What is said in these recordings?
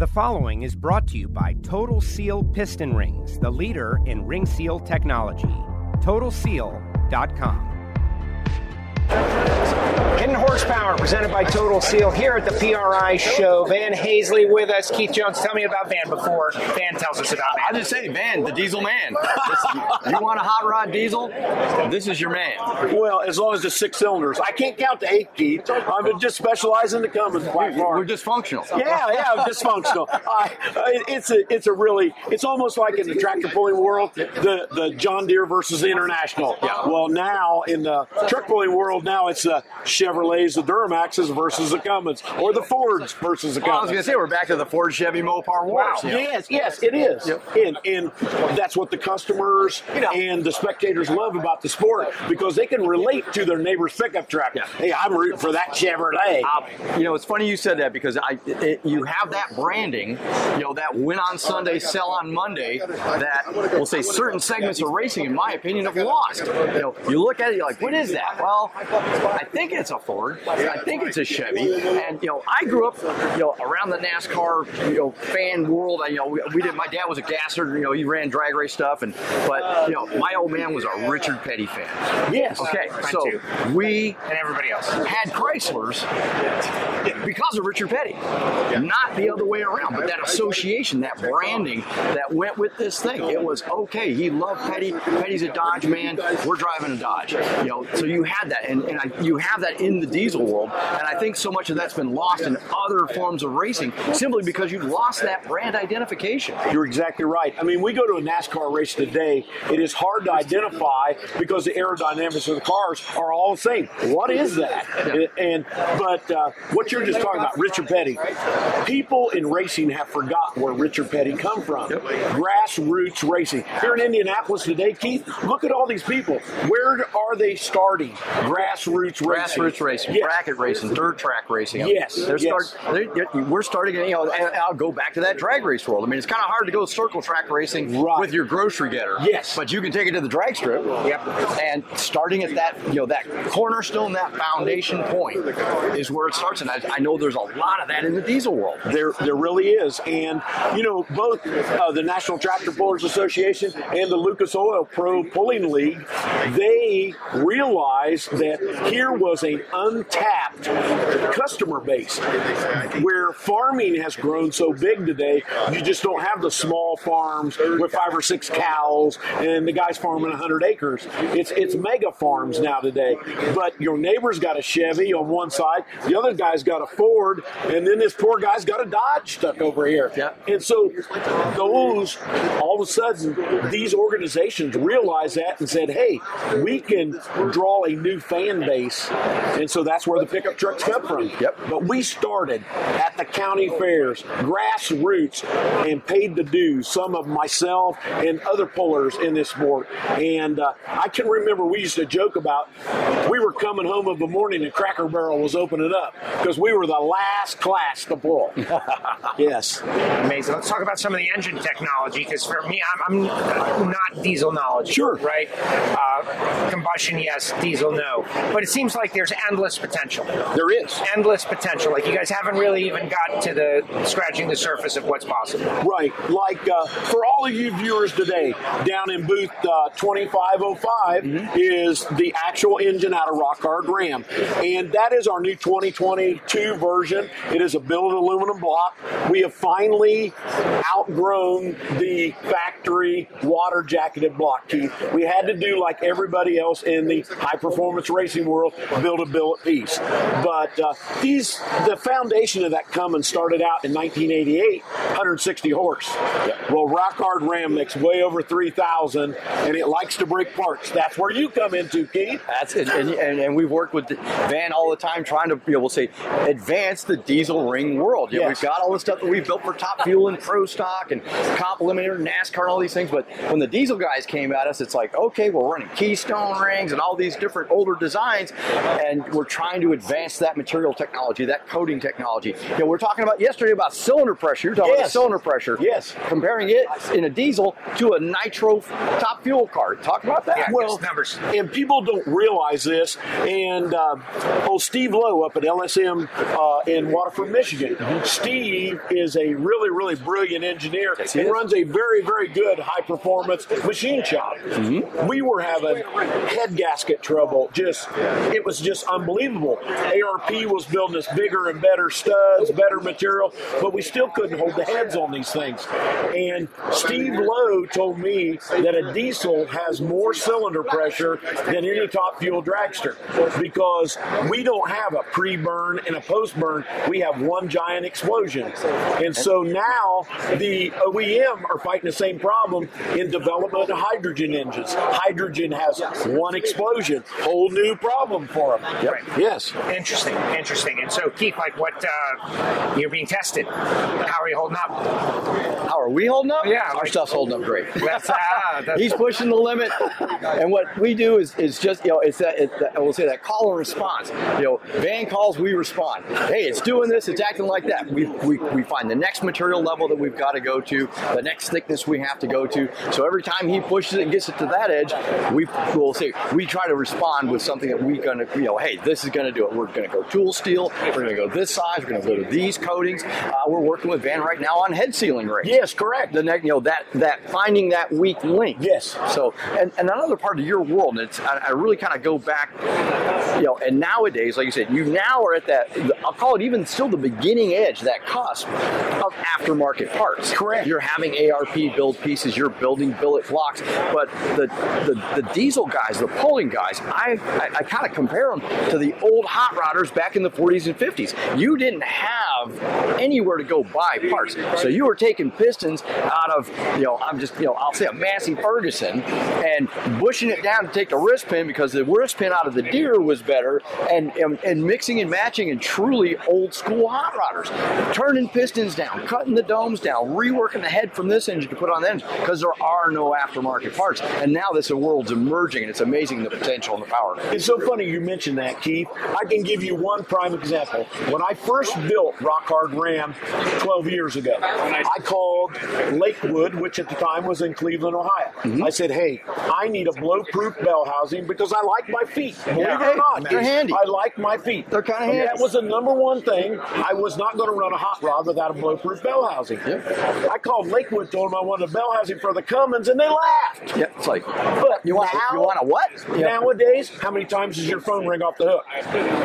The following is brought to you by Total Seal Piston Rings, the leader in ring seal technology. TotalSeal.com. Hidden Horsepower presented by Total Seal here at the PRI show. Van Hazley with us. Keith Jones, tell me about Van before Van tells us about Van. I just say Van, the diesel man. This- you want a hot rod diesel? This is your man. Well, as long as it's six cylinders. I can't count to eight, Keith. I'm just specializing in the Cummins platform. We're dysfunctional. yeah, yeah, dysfunctional. I, I- it's a, it's a really, it's almost like in the tractor pulling world, the the John Deere versus the International. Yeah. Well, now in the truck pulling world, now it's the Chevrolets, the Duramaxes versus the Cummins, or the Fords versus the Well, I was going to say we're back to the Ford Chevy Mopar wars. you know? Yes, yes, it is, and and that's what the customers and the spectators love about the sport because they can relate to their neighbor's pickup truck. Yeah. Hey, I'm rooting for that Chevrolet. Uh, you know, it's funny you said that because I, it, you have that branding, you know, that win on Sunday, sell on Monday, that will say certain segments of racing, in my opinion, have lost. You know, you look at it, you're like, what is that? Well, I think it's a Ford. I think it's a Chevy. And, you know, I grew up, you know, around the NASCAR, you know, fan world. I, you know, we, we did, my dad was a gasser, you know, he ran drag race stuff. And, but, you know, my old man was a Richard Petty fan. yes. Okay, so we And everybody else. had Chryslers because of Richard Petty, not the other way around. But that association, that branding that went with this thing, it was okay. He loved Petty. Petty's a Dodge man. We're driving a Dodge. You know, so you had that, and, and I, you have that in the diesel world. And I think so much of that's been lost in other forms of racing simply because you've lost that brand identification. You're exactly right. I mean, we go to a NASCAR race today, it is hard to identify because the aerodynamics of the cars are all the same. What is that? And but uh, what you're just talking about, Richard Petty. People in racing have forgotten where Richard Petty come from. Grassroots racing. Here in Indianapolis today, Keith, look at all these people. Where are they starting? Grassroots racing. Racing, Yes. bracket racing, dirt track racing. Yes, they're yes. Start, they're, we're starting. You know, and I'll go back to that drag race world. I mean, it's kind of hard to go circle track racing Right. with your grocery getter. Yes. but you can take it to the drag strip. Yep. And starting at that, you know, that cornerstone, that foundation point is where it starts. And I, I know there's a lot of that in the diesel world. There, there really is, and you know, both uh, the National Tractor Pullers Association and the Lucas Oil Pro Pulling League, they realized that here was an untapped customer base where farming has grown so big today. You just don't have the small farms with five or six cows and the guys farming 100 acres. It's it's mega farms now today. But your neighbor's got a Chevy on one side, the other guy's got a Ford, and then this poor guy's got a Dodge stuck over here. Yeah. And so those all of a sudden these organizations realized that and said, "Hey, we can draw a new fan base," and so that's where the pickup trucks come from. Yep. But we started at the county fairs, grassroots, and paid the dues. Some of myself and other pullers in this sport, and uh, I can remember we used to joke about we were coming home of the morning and Cracker Barrel was opening up because we were the last class to pull. yes. Amazing. Let's talk about some of the engine technology because for me, I'm, I'm not diesel knowledge. Sure. Right? Uh, combustion, yes. Diesel, no. But it seems like there's endless potential. There is. Endless potential. Like you guys haven't really even gotten to the scratching the surface of what's possible. Right. Like uh, for all of you viewers today, down in booth uh, 2505 is the actual engine out of Rock Hard Ram. And that is our new 2022 version. It is a billet aluminum block. We have finally outgrown the factory water jacketed block, Keith. We had to do like everybody else in the high performance racing world, build a billet piece. But uh, these, the foundation of that Cummins started out in 1988, 160 horse. Well, Rock Hard Ram makes way over 3,000, and it likes to break parts. That's where you come into, Keith. That's it, and, and, and we've worked with Van all the time, trying to you know, we'll say advance the diesel ring world. You know, Yes. We've got all the stuff that we've built for Top Fuel and Pro Stock and Comp Eliminator, NASCAR, and all these things. But when the diesel guys came at us, it's like, okay, we're running Keystone rings and all these different older designs, and we're trying to advance that material technology, that coating technology. You know, we're talking about yesterday about cylinder pressure. You're talking about cylinder pressure. Yes. Comparing it in a diesel to a nitro top fuel car. Talk about that. Yeah, Well, numbers. and people don't realize this. And uh, oh, Steve Lowe up at LSM uh, in Waterford, Michigan. Steve is a really, really brilliant engineer Yes, he and runs a very, very good high performance machine shop. Mm-hmm. We were having head gasket trouble. Just it was just unbelievable. ARP was building us bigger and better studs, better material, but we still couldn't hold the heads on these things. And Steve Lowe told me that a diesel has more cylinder pressure than any top fuel dragster because we don't have a pre-burn and a post-burn. We have one giant explosion. And so now the OEM are fighting the same problem in development of hydrogen engines. Hydrogen has one explosion, whole new problem for them. Right. Yes. Interesting, interesting. And so, Keith, like, what uh, you're being tested? How are you holding up? How are we holding up? Yeah, Our like- stuff's holding up great. That's, ah, that's He's pushing the limit, and what we do is, is just you know it's that it, I will say that call and response. You know, van calls, we respond. Hey, it's doing this, it's acting like that. We, we, we find the next material level that we've got to go to, the next thickness we have to go to. So every time he pushes it and gets it to that edge, we will say we try to respond with something that we're gonna you know, hey, this is gonna do it. We're gonna go tool steel. We're gonna go this size. We're gonna go to these coatings. Uh, we're working with Van right now on head sealing rates Yes, correct. the next, you know, that that finding that weak link. Yes. So, and, and another part of your world, and it's I, I really kind of go back, you know, and nowadays, like you said, you now are at that. I'll call it even still the beginning edge, that cusp of aftermarket parts. Correct. You're having ARP build pieces. You're building billet blocks, but the the, the diesel guys, the pulling guys, I I, I kind of compare them to the old hot rodders back in the 40s and 50s. You didn't have anywhere to go buy parts, so you were taking pistons out of you know I'm just you know I'll say a Massey Ferguson and bushing it down to take the wrist pin because the wrist pin out of the Deere was better, and and, and mixing and matching and truly old school hot rodders, turning pistons down, cutting the domes down, reworking the head from this engine to put on the engine because there are no aftermarket parts, and now this world's emerging and it's amazing the potential and the power. It's so funny you mentioned that, Keith. I can give you one prime example. When I first built Rock Hard Ram 12 years ago, I called Lakewood, which at the time was in Cleveland, Ohio. Mm-hmm. I said, "Hey, I need a blow-proof bell housing because I like my feet. Believe Yeah, it or not, they're handy. I like my feet. They're kinda handy. That was the number one thing. I was not going to run a hot rod without a blow-proof bell housing. I called Lakewood, told them I wanted a bell housing for the Cummins, and they laughed. Yeah, it's like But you want now, you want a what? Nowadays, how many times does your phone ring off the hook?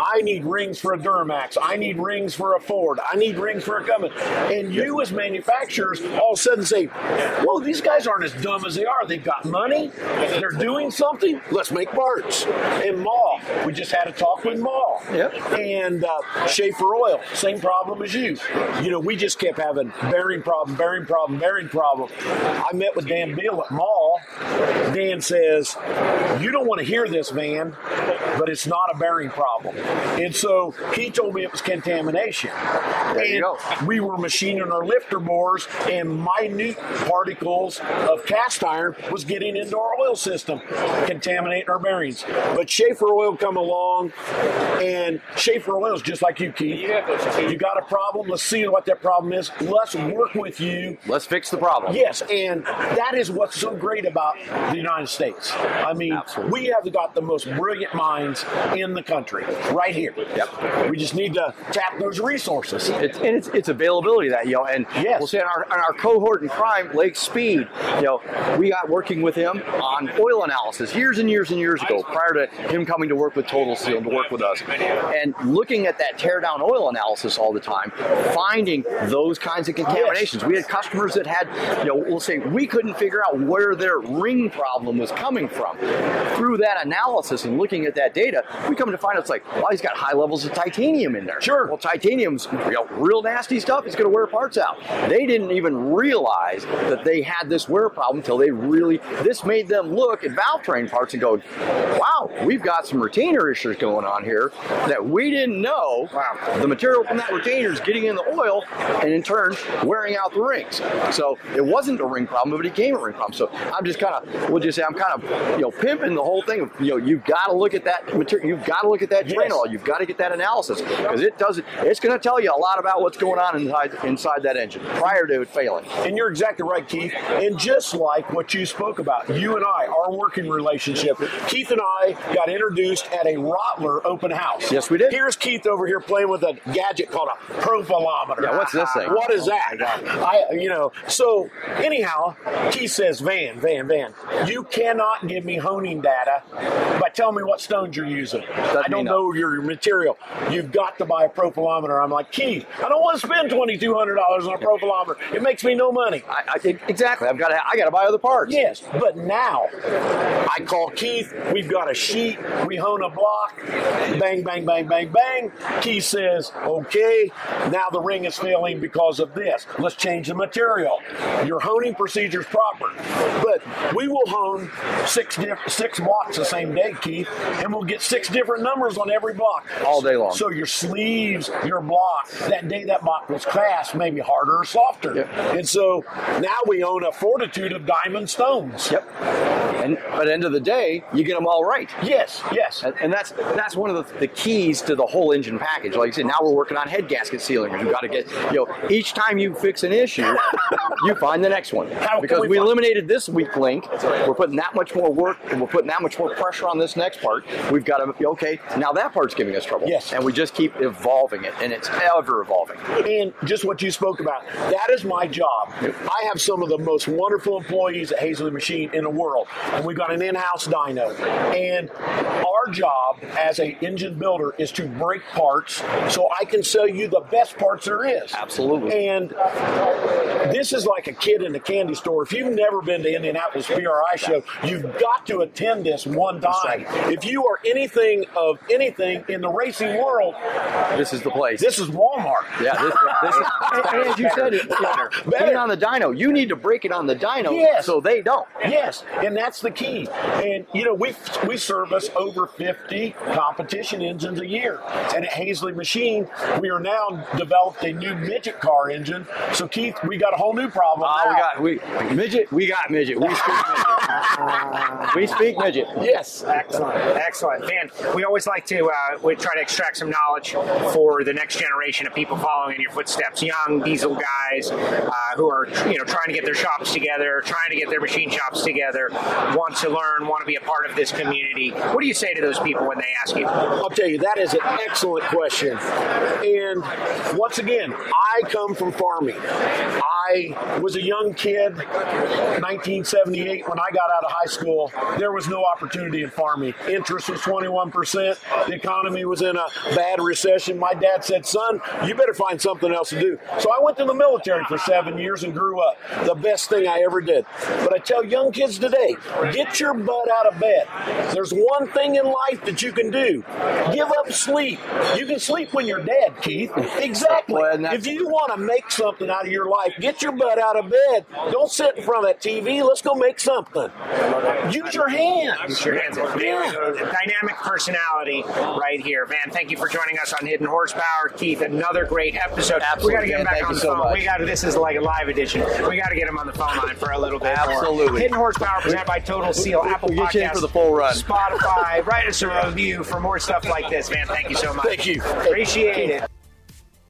I need rings for a Duramax. I need rings for a Ford. I need rings for a Cummins. And you, as manufacturers, all of a sudden say, whoa, these guys aren't as dumb as they are. They've got money. They're doing something. Let's make parts." And Mahle, we just had a talk with Mahle. Yep. And uh, Schaeffer Oil, same problem as you. You know, we just kept having bearing problem, bearing problem, bearing problem. I met with Dan Beal at Mahle. Dan says, You don't want to hear this, man, but it's not a bearing problem. And so he told me it was contamination. There you go. we were machining our lifter bores, and minute particles of cast iron was getting into our oil system, contaminating our bearings. But Schaeffer Oil come along, and Schaeffer Oil is just like you, Keith. You got a problem. Let's see what that problem is. Let's work with you Let's fix the problem. Yes, and that is what's so great about the United States. I mean, Absolutely. we have got the most brilliant minds in the country right here. Yep. We just need to tap those resources. It's, and it's, it's availability that you know, and Yes. we'll say on our, on our cohort in crime, Lake Speed, you know, we got working with him on oil analysis years and years and years ago, prior to him coming to work with Total Seal to work with us, and looking at that tear down oil analysis all the time, finding those kinds of contaminations. We had customers that had, you know, we'll say we couldn't figure out where their ring problem was coming from. Through that analysis and looking at that data, we come to find out it's like, well, he's got high levels of titanium in there. Sure. Well, titanium's you know, real nasty stuff. It's going to wear parts out. They didn't even realize that they had this wear problem until they really. This made them look at valve train parts and go, "Wow, we've got some retainer issues going on here that we didn't know." Wow, the material from that retainer is getting in the oil, and in turn wearing out the rings. So it wasn't a ring problem, but it became a ring problem. So I'm just kind of, we'll just say I'm kind of, you know, pimping the whole thing. Of, you know, you've got to look at that material. You've got to look at that drain Yes. oil. You've got to get that analysis because it doesn't, It's going to tell you a lot about what's going on inside inside that engine prior to it failing. And you're exactly right, Keith. And just like what you spoke about, you and I, our working relationship, Keith and I got introduced at a Rottler open house. Yes, we did. Here's Keith over here playing with a gadget called a profilometer. Yeah, what's this thing? What is oh that? I, you know. So anyhow, Keith says, Van, Van, Van, you cannot give me honing data by telling me what stones you're using. I don't know your material. You've got to buy a profilometer. I'm like, Keith, I don't want to spend twenty two hundred dollars on a profilometer. It makes me no money. I, I, exactly. I've got to. I got to buy other parts. Yes, but now I call Keith. We've got a sheet. We hone a block. Bang, bang, bang, bang, bang. Keith says, "Okay, now the ring is failing because of this. Let's change the material. Your honing procedure is proper, but we will hone six diff- six blocks the same day, Keith, and we'll get six different numbers on every block All day long. So your sleeves, your block, that day that block was cast, maybe harder or softer, Yep. and so now we own a fortitude of diamond stones. Yep. And at the end of the day, you get them all right. Yes, yes. And, and that's that's one of the, the keys to the whole engine package. Like I said, now we're working on head gasket sealing. You've got to get you know each time you fix an issue, you find the next one How because we we eliminated this weak link. We're putting that much more work and we're putting that much more pressure on this next part. We've got to okay now that part's giving us trouble. Yes. and we just keep evolving it, and it's ever evolving. And just what you spoke about, that is my job. I have some of the most wonderful employees at Hazley Machine in the world, and we've got an in-house dyno. And our job as a engine builder is to break parts so I can sell you the best parts there is. Absolutely. And this is like a kid in a candy store. If you've never been to Indianapolis PRI show, you've got to attend this one time. If you are anything of anything in the racing world, This is the place. this is Walmart. Yeah, this, this is, and as you said, it, Better. being on the dyno, you need to break it on the dyno Yes. so they don't. Yes, and that's the key. And you know, we we service over 50 competition engines a year. And at Hazley Machine, we are now developed a new midget car engine. So Keith, we got a whole new problem. Oh, we got we midget. We got midget. We speak midget. we speak midget. Yes. Excellent, excellent, man. We always like to uh, we try to extract some knowledge for the next generation of people following in your footsteps. Young diesel guys uh, who are you know trying to get their shops together, trying to get their machine shops together, want to learn, want to be a part of this community. What do you say to those people when they ask you? I'll tell you, that is an excellent question. And once again, I come from farming. I was a young kid, 1978, when I got out of high school. There was no opportunity in farming. Interest was 21%. The economy was in a bad recession. My dad said, Son, you better find something else to do. So I went to the military for seven years and grew up. The best thing I ever did. But I tell young kids today, get your butt out of bed. There's one thing in life that you can do give up sleep. You can sleep when you're dead, Keith. Exactly. Well, If you want to make something out of your life, get your butt out of bed. Don't sit in front of that TV. Let's go make something. Use your hands. Use your hands. Man, Yeah. Dynamic personality right here. Van, thank you for joining us on Hidden Horsepower. Keith, another great episode. Absolutely, we got to get him back Thank on the so phone. much. We got to, this is like a live edition. We got to get him on the phone line for a little bit more. Absolutely. Hidden Horsepower presented by Total Seal, Apple we'll get you in Podcasts, for the full run. Spotify. Write us a review for more stuff like this, man. Thank you so much. Thank you. Appreciate it.